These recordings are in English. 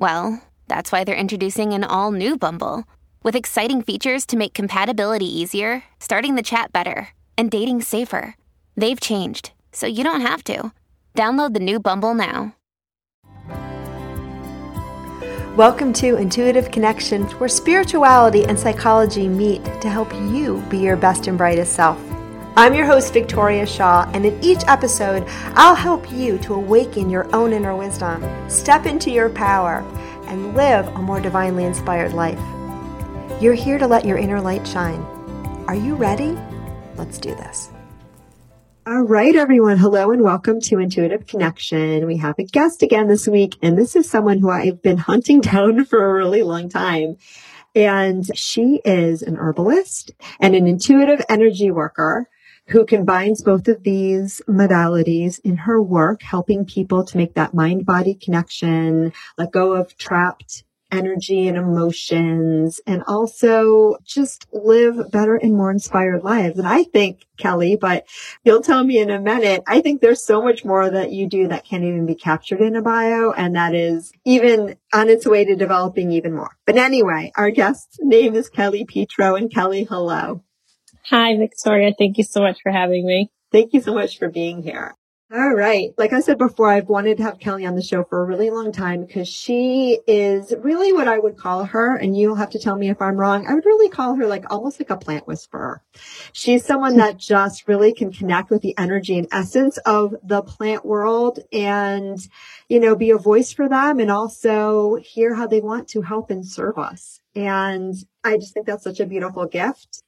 well, that's why they're introducing an all new Bumble with exciting features to make compatibility easier, starting the chat better, and dating safer. They've changed, so you don't have to. Download the new Bumble now. Welcome to Intuitive Connections, where spirituality and psychology meet to help you be your best and brightest self. I'm your host, Victoria Shaw, and in each episode, I'll help you to awaken your own inner wisdom, step into your power, and live a more divinely inspired life. You're here to let your inner light shine. Are you ready? Let's do this. All right, everyone. Hello and welcome to Intuitive Connection. We have a guest again this week, and this is someone who I've been hunting down for a really long time. And she is an herbalist and an intuitive energy worker who combines both of these modalities in her work, helping people to make that mind body connection, let go of trapped energy and emotions and also just live better and more inspired lives. And I think, Kelly, but you'll tell me in a minute, I think there's so much more that you do that can't even be captured in a bio. And that is even on its way to developing even more. But anyway, our guest's name is Kelly Petro and Kelly, hello. Hi, Victoria. Thank you so much for having me. Thank you so much for being here. All right. Like I said before, I've wanted to have Kelly on the show for a really long time because she is really what I would call her. And you'll have to tell me if I'm wrong. I would really call her like almost like a plant whisperer. She's someone that just really can connect with the energy and essence of the plant world and, you know, be a voice for them and also hear how they want to help and serve us. And I just think that's such a beautiful gift.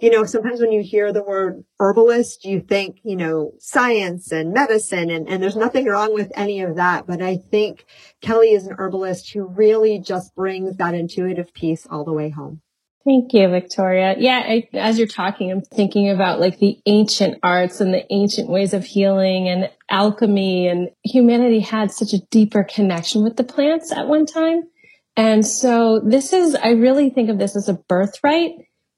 You know, sometimes when you hear the word herbalist, you think, you know, science and medicine and, and there's nothing wrong with any of that. But I think Kelly is an herbalist who really just brings that intuitive piece all the way home. Thank you, Victoria. Yeah, I, as you're talking, I'm thinking about like the ancient arts and the ancient ways of healing and alchemy and humanity had such a deeper connection with the plants at one time. And so this is, I really think of this as a birthright.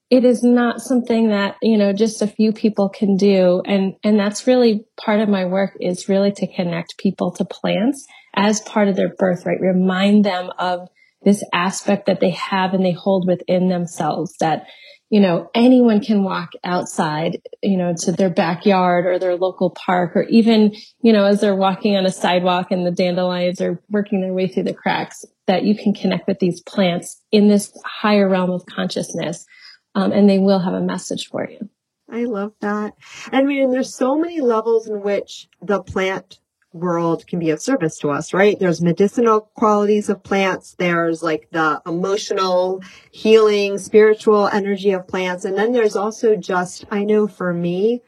It is not something that, you know, just a few people can do. And, and that's really part of my work is really to connect people to plants as part of their birthright, remind them of this aspect that they have and they hold within themselves that, you know, anyone can walk outside, you know, to their backyard or their local park or even, you know, as they're walking on a sidewalk and the dandelions are working their way through the cracks that you can connect with these plants in this higher realm of consciousness. Um, and they will have a message for you. I love that. I mean, there's so many levels in which the plant world can be of service to us, right? There's medicinal qualities of plants. There's like the emotional healing, spiritual energy of plants. And then there's also just, I know for me,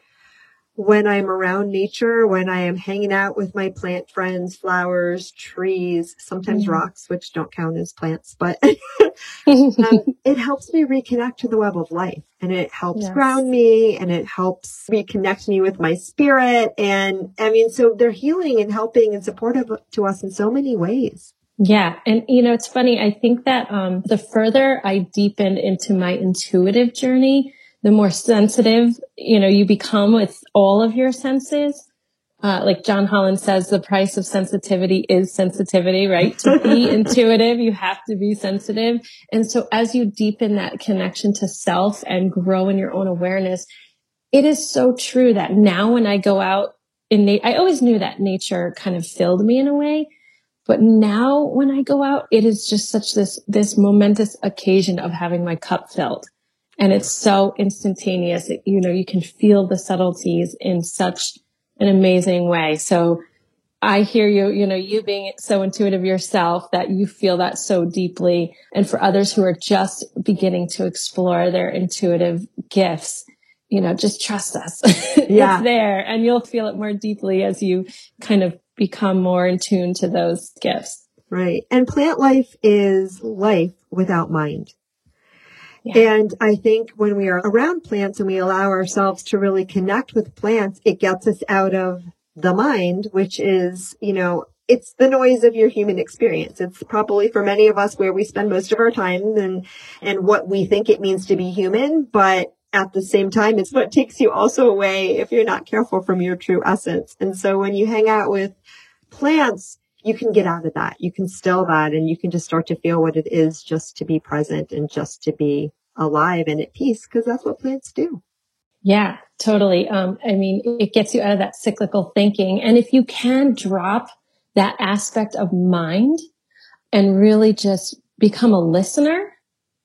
when I'm around nature, when I am hanging out with my plant friends, flowers, trees, sometimes mm rocks, which don't count as plants, but um, it helps me reconnect to the web of life and it helps yes. ground me and it helps reconnect me with my spirit. And I mean, so they're healing and helping and supportive to us in so many ways. Yeah. And you know, it's funny. I think that, um, the further I deepened into my intuitive journey, the more sensitive, you know, you become with all of your senses. Uh, like John Holland says, the price of sensitivity is sensitivity, right? To be intuitive, you have to be sensitive. And so as you deepen that connection to self and grow in your own awareness, it is so true that now when I go out in na- I always knew that nature kind of filled me in a way, But now when I go out, it is just such this, this momentous occasion of having my cup filled. And it's so instantaneous. It, you know, you can feel the subtleties in such an amazing way. So I hear you, you know, you being so intuitive yourself that you feel that so deeply. And for others who are just beginning to explore their intuitive gifts, you know, just trust us. Yeah. it's there and you'll feel it more deeply as you kind of become more in tune to those gifts. Right. And plant life is life without mind. Yeah. And I think when we are around plants and we allow ourselves to really connect with plants, it gets us out of the mind, which is, you know, it's the noise of your human experience. It's probably for many of us where we spend most of our time and, and what we think it means to be human. But at the same time, it's what takes you also away if you're not careful from your true essence. And so when you hang out with plants, you can get out of that. You can still that and you can just start to feel what it is just to be present and just to be alive and at peace because that's what plants do. Yeah, totally. Um, I mean, it gets you out of that cyclical thinking. And if you can drop that aspect of mind and really just become a listener,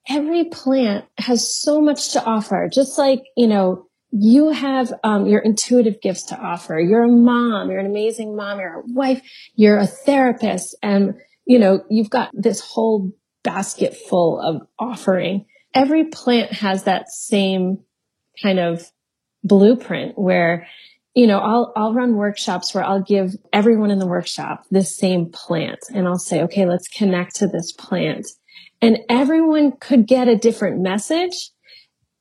every plant has so much to offer. Just like, you know, you have um, your intuitive gifts to offer. You're a mom. You're an amazing mom. You're a wife. You're a therapist. And, you know, you've got this whole basket full of offering. Every plant has that same kind of blueprint where, you know, I'll, I'll run workshops where I'll give everyone in the workshop this same plant and I'll say, okay, let's connect to this plant. And everyone could get a different message.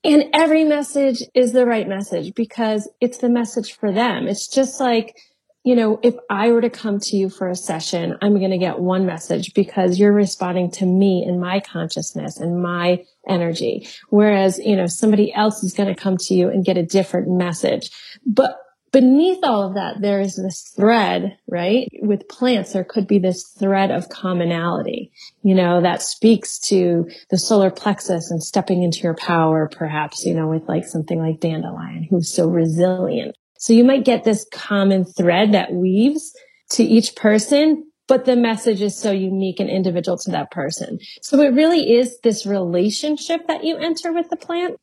And every message is the right message because it's the message for them. It's just like, you know, if I were to come to you for a session, I'm going to get one message because you're responding to me and my consciousness and my energy. Whereas, you know, somebody else is going to come to you and get a different message. But beneath all of that, there is this thread, right? With plants, there could be this thread of commonality, you know, that speaks to the solar plexus and stepping into your power, perhaps, you know, with like something like dandelion, who's so resilient so you might get this common thread that weaves to each person, but the message is so unique and individual to that person. So it really is this relationship that you enter with the plant.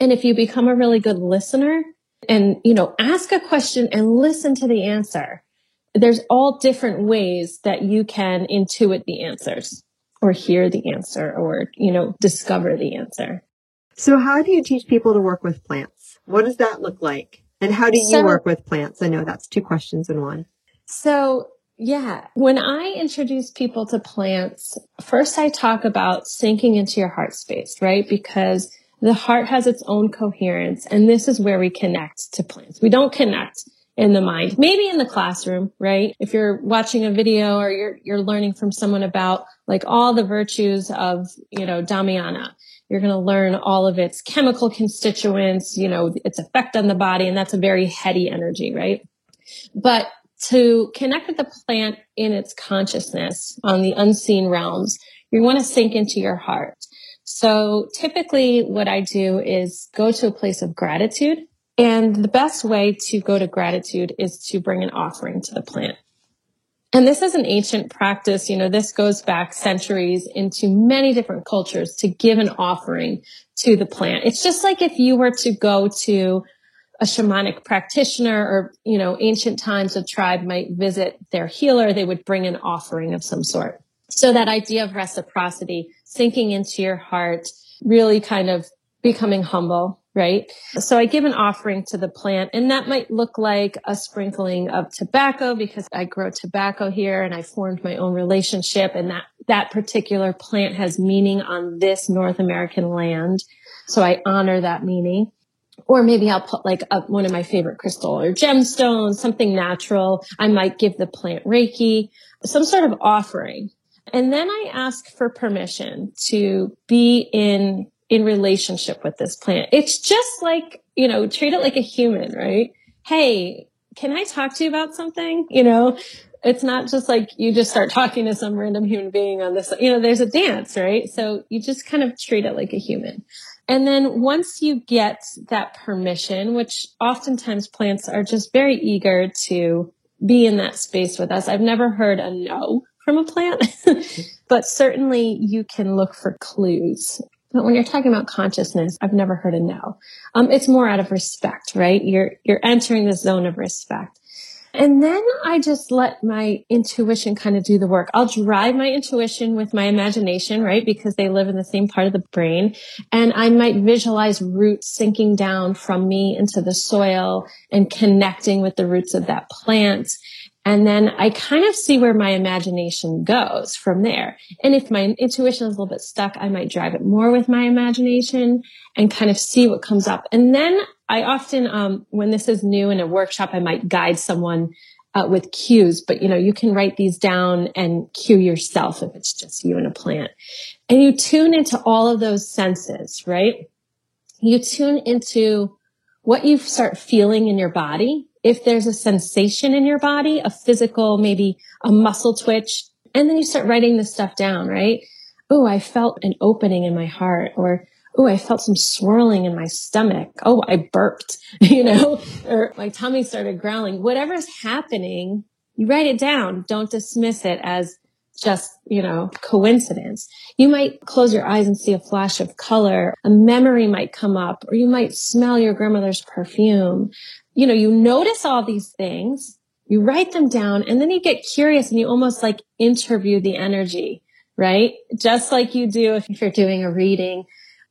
And if you become a really good listener and, you know, ask a question and listen to the answer, there's all different ways that you can intuit the answers or hear the answer or, you know, discover the answer. So how do you teach people to work with plants? What does that look like? And how do you so, work with plants? I know that's two questions in one. So yeah, when I introduce people to plants, first I talk about sinking into your heart space, right? Because the heart has its own coherence and this is where we connect to plants. We don't connect in the mind, maybe in the classroom, right? If you're watching a video or you're, you're learning from someone about like all the virtues of, you know, Damiana, you're going to learn all of its chemical constituents, you know, its effect on the body. And that's a very heady energy, right? But to connect with the plant in its consciousness on the unseen realms, you want to sink into your heart. So typically what I do is go to a place of gratitude. And the best way to go to gratitude is to bring an offering to the plant. And this is an ancient practice. You know, this goes back centuries into many different cultures to give an offering to the plant. It's just like if you were to go to a shamanic practitioner or, you know, ancient times a tribe might visit their healer, they would bring an offering of some sort. So that idea of reciprocity, sinking into your heart, really kind of becoming humble right? So I give an offering to the plant and that might look like a sprinkling of tobacco because I grow tobacco here and I formed my own relationship and that, that particular plant has meaning on this North American land. So I honor that meaning. Or maybe I'll put like a, one of my favorite crystal or gemstones, something natural. I might give the plant Reiki, some sort of offering. And then I ask for permission to be in in relationship with this plant. It's just like, you know, treat it like a human, right? Hey, can I talk to you about something? You know, it's not just like you just start talking to some random human being on this, you know, there's a dance, right? So you just kind of treat it like a human. And then once you get that permission, which oftentimes plants are just very eager to be in that space with us. I've never heard a no from a plant, but certainly you can look for clues. But when you're talking about consciousness, I've never heard a no. Um, it's more out of respect, right? You're, you're entering the zone of respect. And then I just let my intuition kind of do the work. I'll drive my intuition with my imagination, right? Because they live in the same part of the brain. And I might visualize roots sinking down from me into the soil and connecting with the roots of that plant. And then I kind of see where my imagination goes from there. And if my intuition is a little bit stuck, I might drive it more with my imagination and kind of see what comes up. And then I often, um, when this is new in a workshop, I might guide someone uh, with cues, but you know, you can write these down and cue yourself if it's just you and a plant. And you tune into all of those senses, right? You tune into what you start feeling in your body if there's a sensation in your body, a physical, maybe a muscle twitch, and then you start writing this stuff down, right? Oh, I felt an opening in my heart or oh, I felt some swirling in my stomach. Oh, I burped, you know, or my tummy started growling. Whatever's happening, you write it down. Don't dismiss it as just, you know, coincidence. You might close your eyes and see a flash of color. A memory might come up or you might smell your grandmother's perfume you know, you notice all these things, you write them down, and then you get curious and you almost like interview the energy, right? Just like you do if you're doing a reading.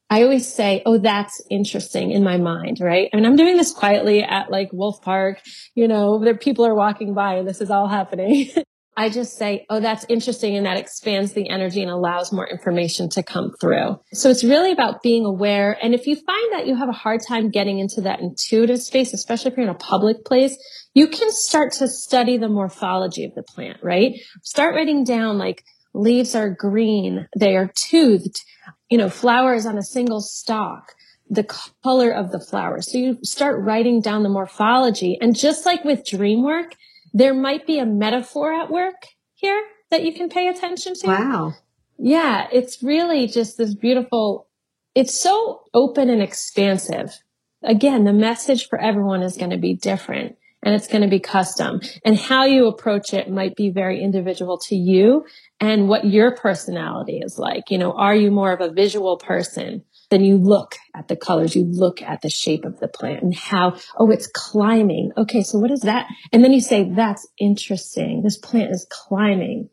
I always say, Oh, that's interesting in my mind, right? And I'm doing this quietly at like Wolf Park, you know, there people are walking by and this is all happening. I just say, oh, that's interesting. And that expands the energy and allows more information to come through. So it's really about being aware. And if you find that you have a hard time getting into that intuitive space, especially if you're in a public place, you can start to study the morphology of the plant, right? Start writing down like leaves are green. They are toothed, you know, flowers on a single stalk the color of the flower. So you start writing down the morphology. And just like with dream work, there might be a metaphor at work here that you can pay attention to. Wow. Yeah, it's really just this beautiful, it's so open and expansive. Again, the message for everyone is going to be different and it's going to be custom and how you approach it might be very individual to you and what your personality is like. You know, are you more of a visual person? Then you look at the colors, you look at the shape of the plant and how, oh, it's climbing. Okay. So what is that? And then you say, that's interesting. This plant is climbing.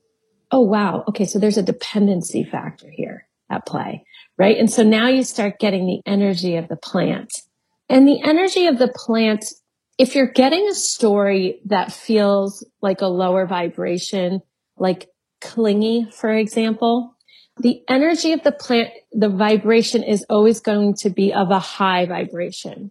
Oh, wow. Okay. So there's a dependency factor here at play, right? And so now you start getting the energy of the plant and the energy of the plant. If you're getting a story that feels like a lower vibration, like clingy, for example, the energy of the plant, the vibration is always going to be of a high vibration.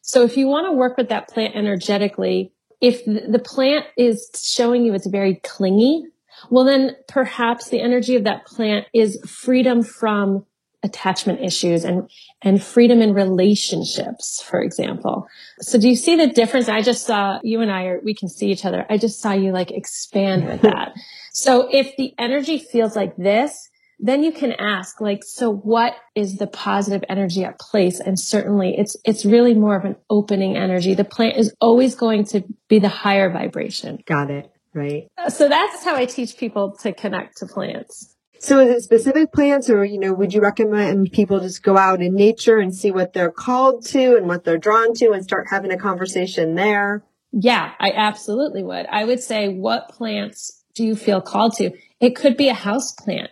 So if you want to work with that plant energetically, if the plant is showing you it's very clingy, well, then perhaps the energy of that plant is freedom from attachment issues and, and freedom in relationships, for example. So do you see the difference? I just saw you and I are, we can see each other. I just saw you like expand with that. So if the energy feels like this, then you can ask like so what is the positive energy at place? And certainly it's it's really more of an opening energy. The plant is always going to be the higher vibration. Got it. Right. Uh, so that's how i teach people to connect to plants. So is it specific plants or you know would you recommend people just go out in nature and see what they're called to and what they're drawn to and start having a conversation there? Yeah i absolutely would. I would say what plants do you feel called to? It could be a house plant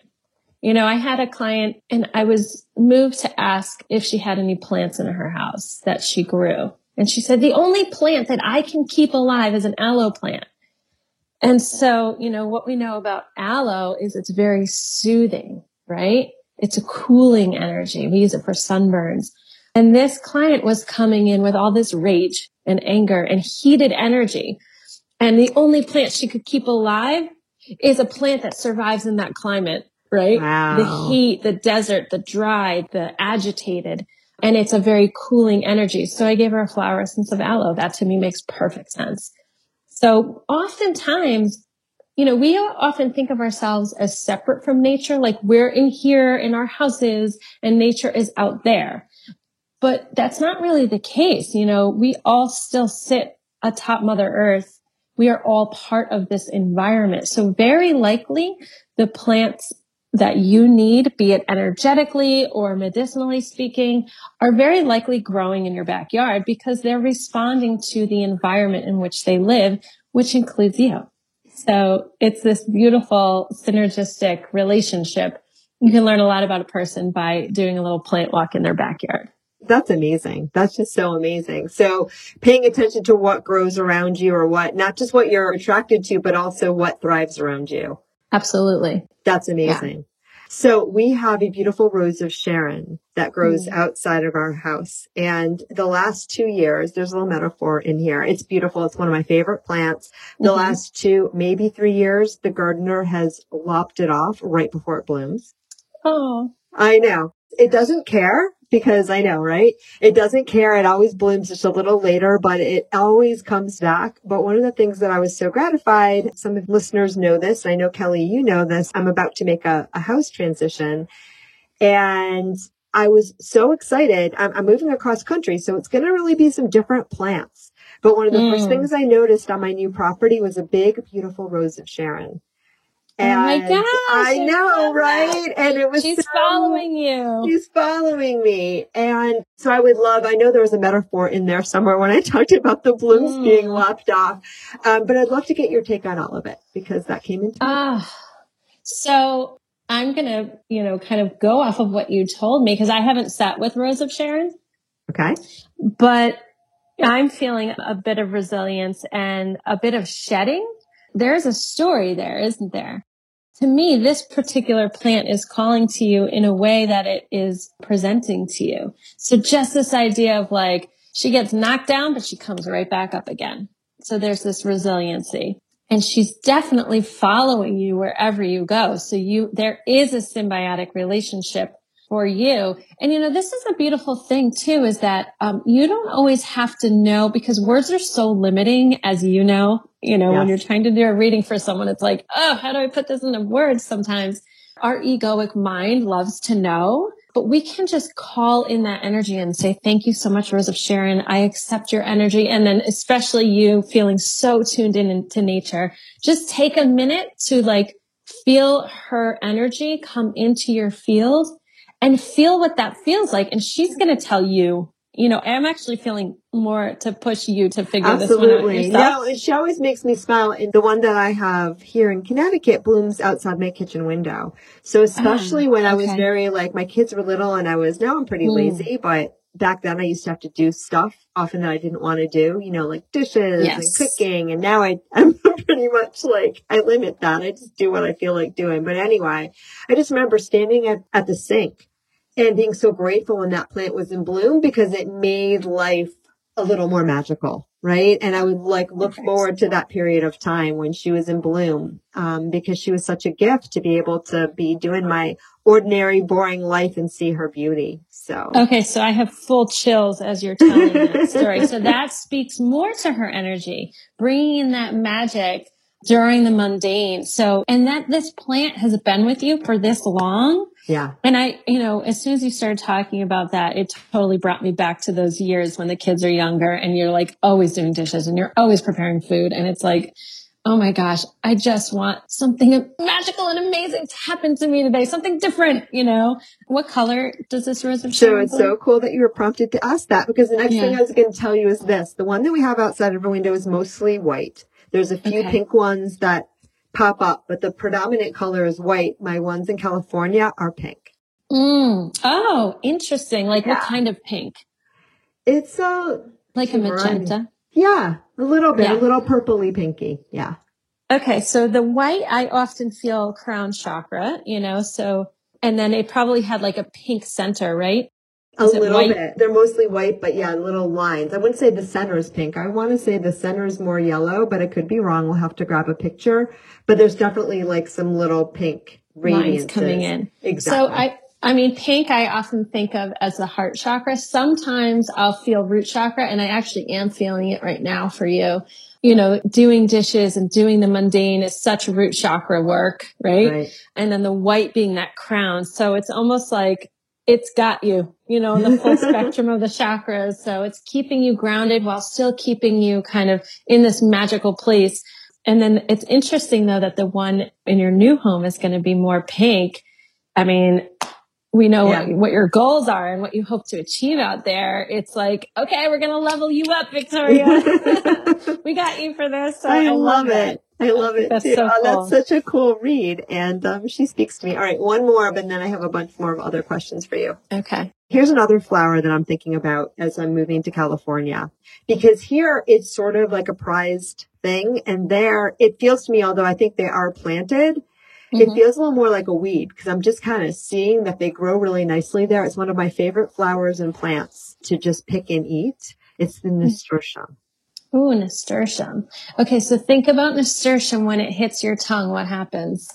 you know, I had a client and I was moved to ask if she had any plants in her house that she grew. And she said, the only plant that I can keep alive is an aloe plant. And so, you know, what we know about aloe is it's very soothing, right? It's a cooling energy. We use it for sunburns. And this client was coming in with all this rage and anger and heated energy. And the only plant she could keep alive is a plant that survives in that climate right? Wow. The heat, the desert, the dry, the agitated. And it's a very cooling energy. So I gave her a flower essence of aloe. That to me makes perfect sense. So oftentimes, you know, we often think of ourselves as separate from nature, like we're in here in our houses and nature is out there. But that's not really the case. You know, we all still sit atop Mother Earth we are all part of this environment. So very likely the plants that you need, be it energetically or medicinally speaking, are very likely growing in your backyard because they're responding to the environment in which they live, which includes you. So it's this beautiful synergistic relationship. You can learn a lot about a person by doing a little plant walk in their backyard. That's amazing. That's just so amazing. So paying attention to what grows around you or what, not just what you're attracted to, but also what thrives around you. Absolutely. That's amazing. Yeah. So we have a beautiful rose of Sharon that grows mm. outside of our house. And the last two years, there's a little metaphor in here. It's beautiful. It's one of my favorite plants. The mm-hmm. last two, maybe three years, the gardener has lopped it off right before it blooms. Oh. I know. It doesn't care because I know, right? It doesn't care. It always blooms just a little later, but it always comes back. But one of the things that I was so gratified, some of listeners know this. I know Kelly, you know this. I'm about to make a, a house transition and I was so excited. I'm, I'm moving across country, so it's going to really be some different plants. But one of the mm. first things I noticed on my new property was a big, beautiful rose of Sharon. And oh my gosh. I know, right? And it was She's so, following you. She's following me. And so I would love, I know there was a metaphor in there somewhere when I talked about the blooms mm. being lopped off. Um, but I'd love to get your take on all of it because that came into Ah. Uh, so I'm going to, you know, kind of go off of what you told me because I haven't sat with Rose of Sharon. Okay. But I'm feeling a bit of resilience and a bit of shedding there's a story there, isn't there? To me, this particular plant is calling to you in a way that it is presenting to you. So just this idea of like, she gets knocked down, but she comes right back up again. So there's this resiliency and she's definitely following you wherever you go. So you, there is a symbiotic relationship for you. And you know, this is a beautiful thing too, is that um, you don't always have to know because words are so limiting, as you know. You know, yes. when you're trying to do a reading for someone, it's like, oh, how do I put this into words? Sometimes our egoic mind loves to know, but we can just call in that energy and say, thank you so much, Rose of Sharon. I accept your energy. And then especially you feeling so tuned in into nature, just take a minute to like feel her energy come into your field and feel what that feels like. And she's going to tell you, you know, I'm actually feeling more to push you to figure Absolutely. this one out yourself. No, she always makes me smile. And the one that I have here in Connecticut blooms outside my kitchen window. So especially oh, when I was very like, my kids were little and I was, now I'm pretty mm. lazy, but back then I used to have to do stuff often that I didn't want to do, you know, like dishes yes. and cooking. And now I, I'm pretty much like, I limit that. I just do what I feel like doing. But anyway, I just remember standing at, at the sink and being so grateful when that plant was in bloom because it made life a little more magical, right? And I would like look forward to that period of time when she was in bloom, um, because she was such a gift to be able to be doing my ordinary, boring life and see her beauty. So. Okay. So I have full chills as you're telling that story. So that speaks more to her energy, bringing in that magic during the mundane. So, and that this plant has been with you for this long yeah. And I, you know, as soon as you started talking about that, it totally brought me back to those years when the kids are younger and you're like always doing dishes and you're always preparing food. And it's like, oh my gosh, I just want something magical and amazing to happen to me today, something different, you know? What color does this rose of So it's so cool that you were prompted to ask that because the next yeah. thing I was going to tell you is this. The one that we have outside of our window is mostly white. There's a few okay. pink ones that pop up, but the predominant color is white. My ones in California are pink. Mm. Oh, interesting. Like yeah. what kind of pink? It's a like a magenta. Yeah, a little bit, yeah. a little purpley pinky. Yeah. Okay, so the white I often feel crown chakra, you know, so and then it probably had like a pink center, right? A little white? bit. They're mostly white, but yeah, little lines. I wouldn't say the center is pink. I want to say the center is more yellow, but I could be wrong. We'll have to grab a picture. But there's definitely like some little pink lines coming in. Exactly. So I, I mean, pink I often think of as the heart chakra. Sometimes I'll feel root chakra and I actually am feeling it right now for you. You know, doing dishes and doing the mundane is such root chakra work, right? right? And then the white being that crown. So it's almost like it's got you, you know, in the full spectrum of the chakras. So it's keeping you grounded while still keeping you kind of in this magical place. And then it's interesting though that the one in your new home is going to be more pink. I mean, we know yeah. what, what, your goals are and what you hope to achieve out there. It's like, okay, we're going to level you up, Victoria. we got you for this. So I, I, love, it. it. I love it that's too. So oh, cool. that's such a cool read. And um, she speaks to me. All right, one more, but then I have a bunch more of other questions for you. Okay. Here's another flower that I'm thinking about as I'm moving to California. Because here it's sort of like a prized thing. And there it feels to me, although I think they are planted, Mm-hmm. It feels a little more like a weed because I'm just kind of seeing that they grow really nicely there. It's one of my favorite flowers and plants to just pick and eat. It's the mm. nasturtium. Ooh, nasturtium. Okay, so think about nasturtium when it hits your tongue. What happens?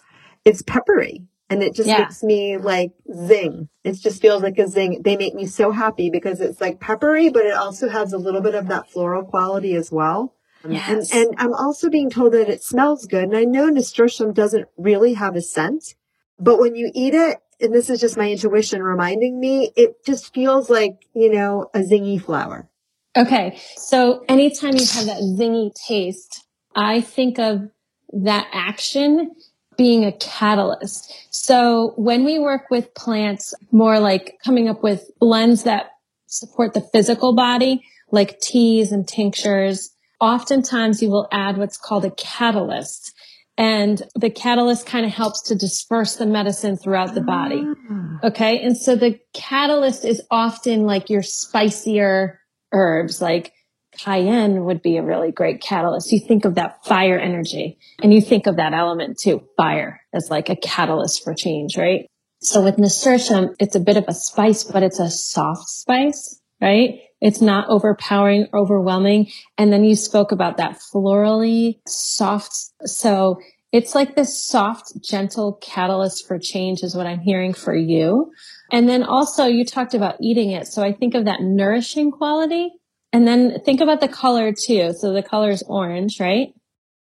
It's peppery and it just yeah. makes me like zing. It just feels like a zing. They make me so happy because it's like peppery, but it also has a little bit of that floral quality as well. Um, yes. And, and I'm also being told that it smells good. And I know nasturtium doesn't really have a scent, but when you eat it, and this is just my intuition reminding me, it just feels like, you know, a zingy flower. Okay. So anytime you have that zingy taste, I think of that action being a catalyst. So when we work with plants, more like coming up with blends that support the physical body, like teas and tinctures, oftentimes you will add what's called a catalyst. And the catalyst kind of helps to disperse the medicine throughout the body. Ah. Okay. And so the catalyst is often like your spicier herbs, like cayenne would be a really great catalyst. You think of that fire energy and you think of that element too, fire as like a catalyst for change, right? So with nasturtium, it's a bit of a spice, but it's a soft spice, right? It's not overpowering, overwhelming. And then you spoke about that florally soft. So it's like this soft, gentle catalyst for change is what I'm hearing for you. And then also you talked about eating it. So I think of that nourishing quality and then think about the color too. So the color is orange, right?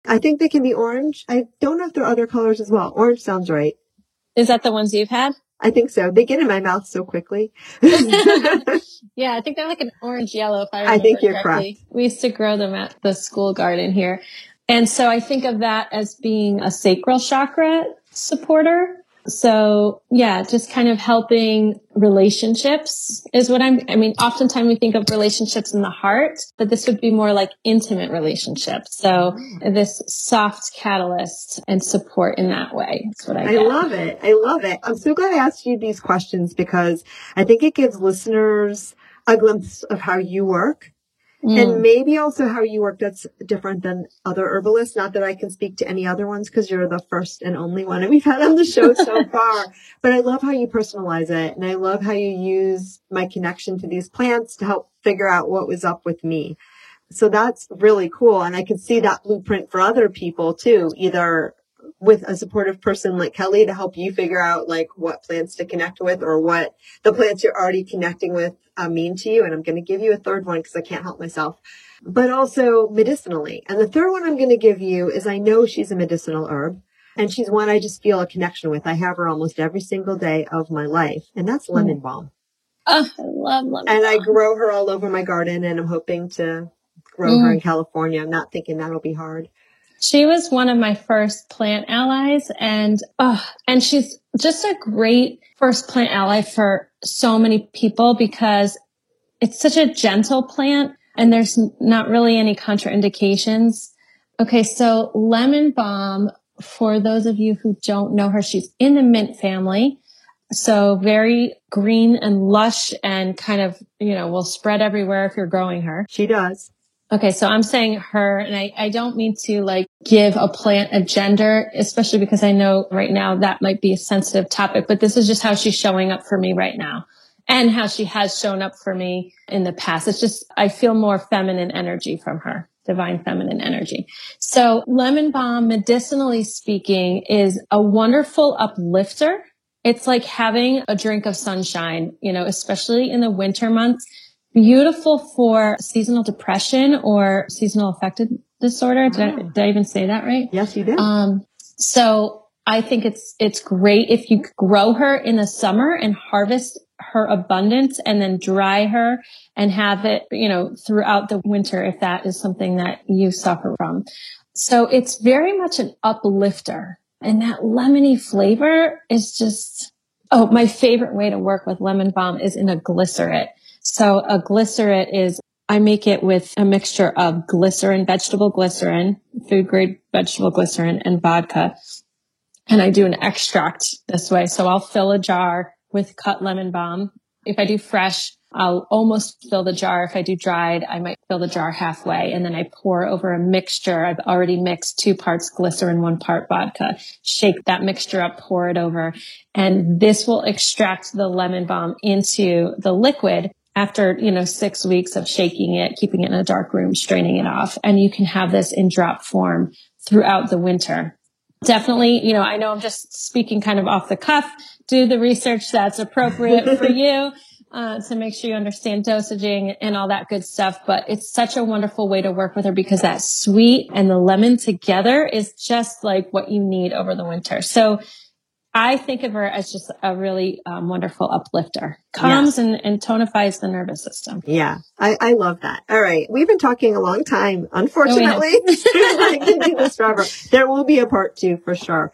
I think they can be orange. I don't know if there are other colors as well. Orange sounds right. Is that the ones you've had? I think so. They get in my mouth so quickly. yeah, I think they're like an orange yellow. If I, I think you're correctly. correct. We used to grow them at the school garden here. And so I think of that as being a sacral chakra supporter. So yeah, just kind of helping relationships is what I'm, I mean, oftentimes we think of relationships in the heart, but this would be more like intimate relationships. So mm. this soft catalyst and support in that way. That's what I I love it. I love it. I'm so glad I asked you these questions because I think it gives listeners a glimpse of how you work Mm. And maybe also how you work that's different than other herbalists. Not that I can speak to any other ones because you're the first and only one that we've had on the show so far. But I love how you personalize it. And I love how you use my connection to these plants to help figure out what was up with me. So that's really cool. And I can see that blueprint for other people too, either with a supportive person like Kelly to help you figure out like what plants to connect with or what the plants you're already connecting with uh, mean to you. And I'm going to give you a third one because I can't help myself, but also medicinally. And the third one I'm going to give you is I know she's a medicinal herb and she's one I just feel a connection with. I have her almost every single day of my life and that's lemon balm. Oh, I love lemon And I grow her all over my garden and I'm hoping to grow mm. her in California. I'm not thinking that'll be hard. She was one of my first plant allies and, oh, and she's just a great first plant ally for so many people because it's such a gentle plant and there's not really any contraindications. Okay. So lemon balm, for those of you who don't know her, she's in the mint family. So very green and lush and kind of, you know, will spread everywhere if you're growing her. She does. Okay, so I'm saying her, and I, I don't mean to like give a plant a gender, especially because I know right now that might be a sensitive topic, but this is just how she's showing up for me right now and how she has shown up for me in the past. It's just, I feel more feminine energy from her, divine feminine energy. So lemon balm, medicinally speaking, is a wonderful uplifter. It's like having a drink of sunshine, you know, especially in the winter months beautiful for seasonal depression or seasonal affective disorder. Did, I, ah. did I even say that right? Yes, you did. Um, so I think it's, it's great if you grow her in the summer and harvest her abundance and then dry her and have it, you know, throughout the winter if that is something that you suffer from. So it's very much an uplifter and that lemony flavor is just, oh, my favorite way to work with lemon balm is in a glycerin. So a glycerin is I make it with a mixture of glycerin, vegetable glycerin, food grade vegetable glycerin and vodka. And I do an extract this way. So I'll fill a jar with cut lemon balm. If I do fresh, I'll almost fill the jar. If I do dried, I might fill the jar halfway and then I pour over a mixture. I've already mixed two parts glycerin, one part vodka, shake that mixture up, pour it over. And this will extract the lemon balm into the liquid after, you know, six weeks of shaking it, keeping it in a dark room, straining it off. And you can have this in drop form throughout the winter. Definitely, you know, I know I'm just speaking kind of off the cuff. Do the research that's appropriate for you. Uh, to make sure you understand dosaging and all that good stuff. But it's such a wonderful way to work with her because that sweet and the lemon together is just like what you need over the winter. So I think of her as just a really um, wonderful uplifter, calms and, and tonifies the nervous system. Yeah, I, I love that. All right. We've been talking a long time. Unfortunately, I can do this forever. There will be a part two for sure.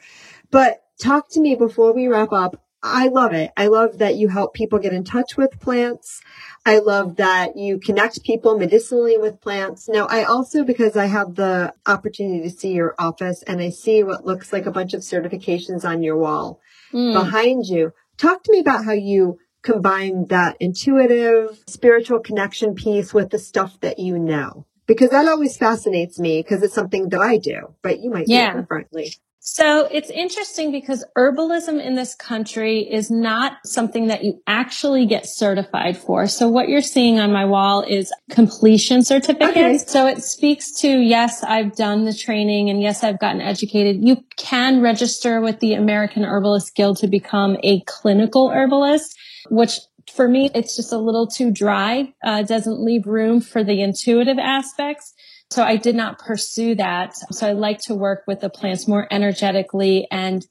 But talk to me before we wrap up. I love it. I love that you help people get in touch with plants. I love that you connect people medicinally with plants. Now, I also, because I have the opportunity to see your office and I see what looks like a bunch of certifications on your wall mm. behind you, talk to me about how you combine that intuitive spiritual connection piece with the stuff that you know. Because that always fascinates me because it's something that I do, but you might yeah. do it differently. So it's interesting because herbalism in this country is not something that you actually get certified for. So what you're seeing on my wall is completion certificates. Okay. So it speaks to, yes, I've done the training and yes, I've gotten educated. You can register with the American Herbalist Guild to become a clinical herbalist, which for me, it's just a little too dry. Uh, doesn't leave room for the intuitive aspects. So I did not pursue that. So I like to work with the plants more energetically and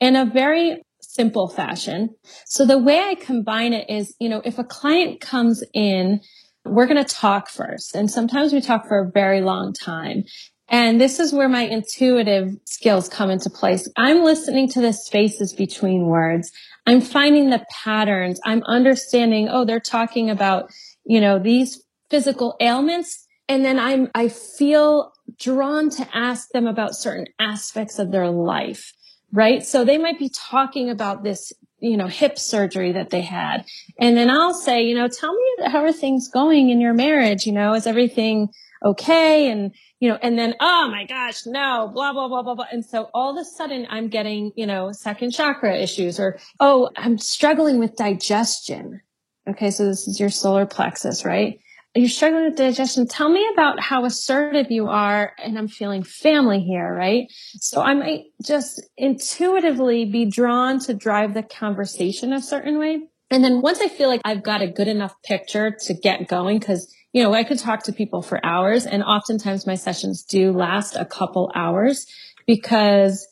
in a very simple fashion. So the way I combine it is, you know, if a client comes in, we're going to talk first. And sometimes we talk for a very long time. And this is where my intuitive skills come into place. I'm listening to the spaces between words. I'm finding the patterns. I'm understanding, oh, they're talking about, you know, these physical ailments and then I'm, I feel drawn to ask them about certain aspects of their life, right? So they might be talking about this, you know, hip surgery that they had. And then I'll say, you know, tell me how are things going in your marriage? You know, is everything okay? And, you know, and then, oh my gosh, no, blah, blah, blah, blah, blah. And so all of a sudden I'm getting, you know, second chakra issues or, oh, I'm struggling with digestion. Okay. So this is your solar plexus, right? You're struggling with digestion. Tell me about how assertive you are. And I'm feeling family here, right? So I might just intuitively be drawn to drive the conversation a certain way. And then once I feel like I've got a good enough picture to get going, because, you know, I could talk to people for hours and oftentimes my sessions do last a couple hours because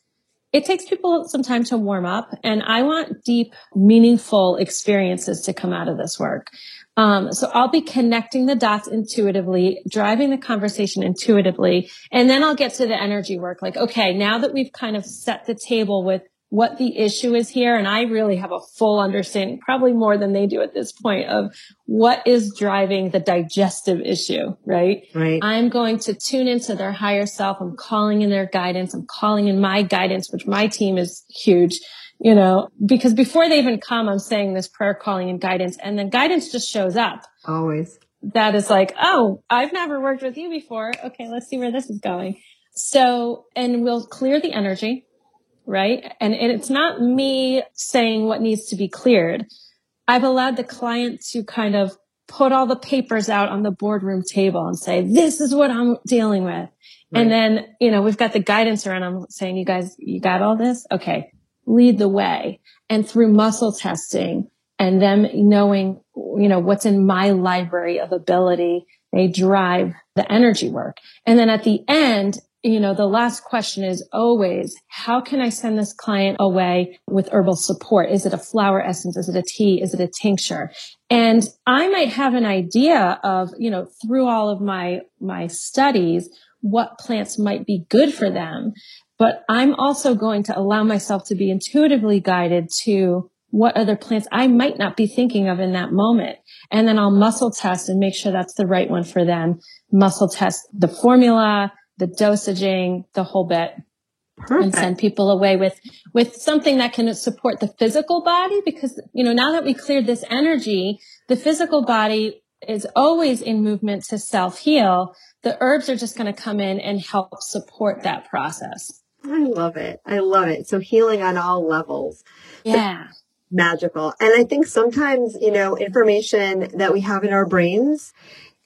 it takes people some time to warm up and I want deep, meaningful experiences to come out of this work. Um, so I'll be connecting the dots intuitively, driving the conversation intuitively, and then I'll get to the energy work. Like, okay, now that we've kind of set the table with what the issue is here, and I really have a full understanding, probably more than they do at this point, of what is driving the digestive issue, right? Right. I'm going to tune into their higher self. I'm calling in their guidance. I'm calling in my guidance, which my team is huge you know, because before they even come, I'm saying this prayer calling and guidance and then guidance just shows up. Always. That is like, oh, I've never worked with you before. Okay. Let's see where this is going. So, and we'll clear the energy, right? And, and it's not me saying what needs to be cleared. I've allowed the client to kind of put all the papers out on the boardroom table and say, this is what I'm dealing with. Right. And then, you know, we've got the guidance around. I'm saying, you guys, you got all this? Okay lead the way and through muscle testing and them knowing, you know, what's in my library of ability, they drive the energy work. And then at the end, you know, the last question is always, how can I send this client away with herbal support? Is it a flower essence? Is it a tea? Is it a tincture? And I might have an idea of, you know, through all of my, my studies, what plants might be good for them. But I'm also going to allow myself to be intuitively guided to what other plants I might not be thinking of in that moment. And then I'll muscle test and make sure that's the right one for them. Muscle test the formula, the dosaging, the whole bit. Perfect. And send people away with, with something that can support the physical body because, you know, now that we cleared this energy, the physical body is always in movement to self heal. The herbs are just going to come in and help support that process. I love it. I love it. So healing on all levels. Yeah. magical. And I think sometimes, you know, information that we have in our brains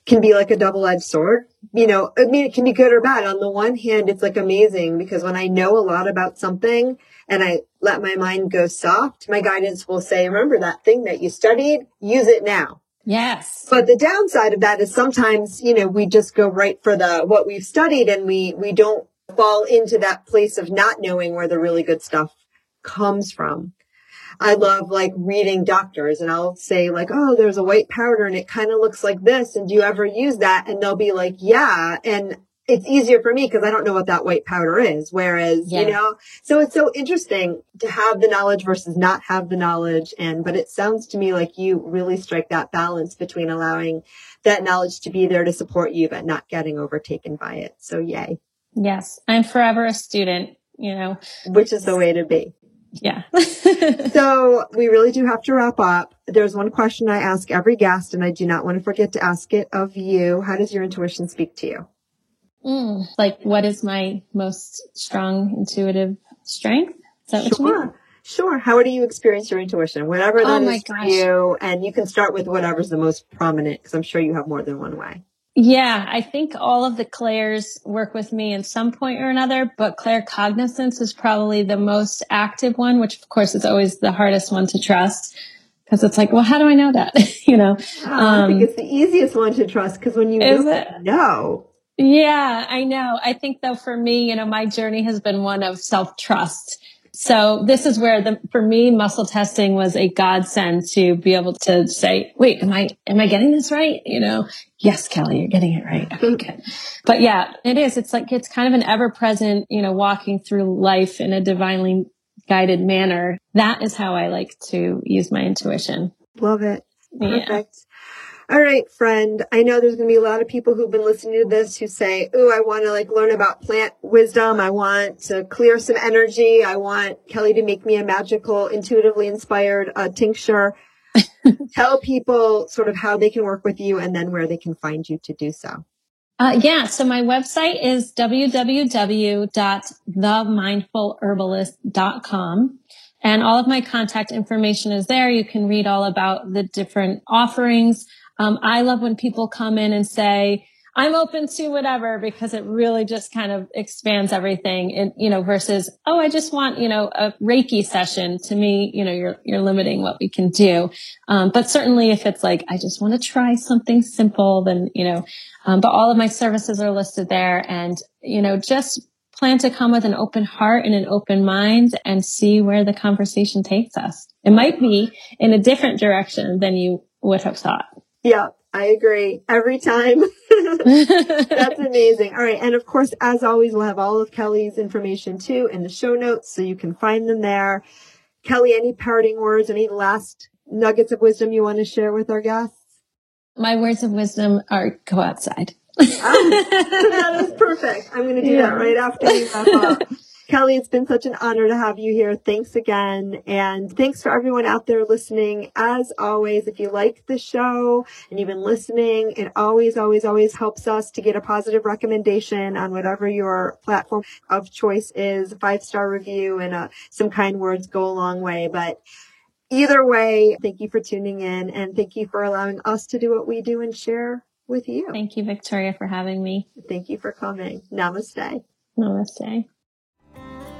can be like a double-edged sword. You know, I mean, it can be good or bad. On the one hand, it's like amazing because when I know a lot about something and I let my mind go soft, my guidance will say, remember that thing that you studied, use it now. Yes. But the downside of that is sometimes, you know, we just go right for the, what we've studied and we, we don't fall into that place of not knowing where the really good stuff comes from. I love like reading doctors and I'll say like, Oh, there's a white powder and it kind of looks like this. And do you ever use that? And they'll be like, yeah. And it's easier for me because I don't know what that white powder is. Whereas, yeah. you know, so it's so interesting to have the knowledge versus not have the knowledge. And, but it sounds to me like you really strike that balance between allowing that knowledge to be there to support you, but not getting overtaken by it. So yay. Yes. I'm forever a student, you know, which is the way to be. Yeah. so we really do have to wrap up. There's one question I ask every guest, and I do not want to forget to ask it of you. How does your intuition speak to you? Mm, like, what is my most strong intuitive strength? Is that sure. what you mean? Sure. How do you experience your intuition? Whatever that oh is for you. And you can start with whatever's the most prominent, because I'm sure you have more than one way. Yeah, I think all of the clairs work with me in some point or another, but claircognizance is probably the most active one, which of course is always the hardest one to trust because it's like, well, how do I know that? you know, um, I think it's the easiest one to trust because when you know. Yeah, I know. I think though for me, you know, my journey has been one of self trust so this is where the, for me, muscle testing was a godsend to be able to say, wait, am I, am I getting this right? You know, yes, Kelly, you're getting it right. Okay, good. But yeah, it is. It's like, it's kind of an ever present, you know, walking through life in a divinely guided manner. That is how I like to use my intuition. Love it. Perfect. Yeah. All right, friend. I know there's going to be a lot of people who've been listening to this who say, "Oh, I want to like learn about plant wisdom. I want to clear some energy. I want Kelly to make me a magical, intuitively inspired uh, tincture." Tell people sort of how they can work with you and then where they can find you to do so. Uh, yeah, so my website is www.themindfulherbalist.com. And all of my contact information is there. You can read all about the different offerings. Um, I love when people come in and say, I'm open to whatever because it really just kind of expands everything and, you know, versus, oh, I just want, you know, a Reiki session. To me, you know, you're, you're limiting what we can do. Um, but certainly if it's like, I just want to try something simple, then, you know, um, but all of my services are listed there and, you know, just plan to come with an open heart and an open mind and see where the conversation takes us. It might be in a different direction than you would have thought. Yeah, I agree every time. That's amazing. All right. And of course, as always, we'll have all of Kelly's information too in the show notes so you can find them there. Kelly, any parting words, any last nuggets of wisdom you want to share with our guests? My words of wisdom are go outside. oh, that is perfect. I'm going to do yeah. that right after you wrap up. Kelly, it's been such an honor to have you here. Thanks again. And thanks for everyone out there listening. As always, if you like the show and you've been listening, it always, always, always helps us to get a positive recommendation on whatever your platform of choice is. Five star review and uh, some kind words go a long way. But either way, thank you for tuning in and thank you for allowing us to do what we do and share with you. Thank you, Victoria, for having me. Thank you for coming. Namaste. Namaste.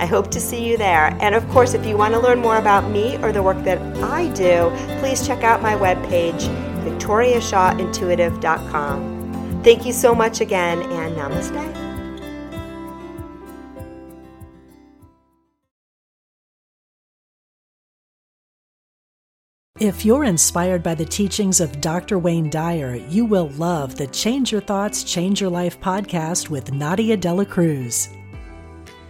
I hope to see you there. And of course, if you want to learn more about me or the work that I do, please check out my webpage, victoriashawintuitive.com. Thank you so much again, and namaste. If you're inspired by the teachings of Dr. Wayne Dyer, you will love the Change Your Thoughts, Change Your Life podcast with Nadia Dela Cruz.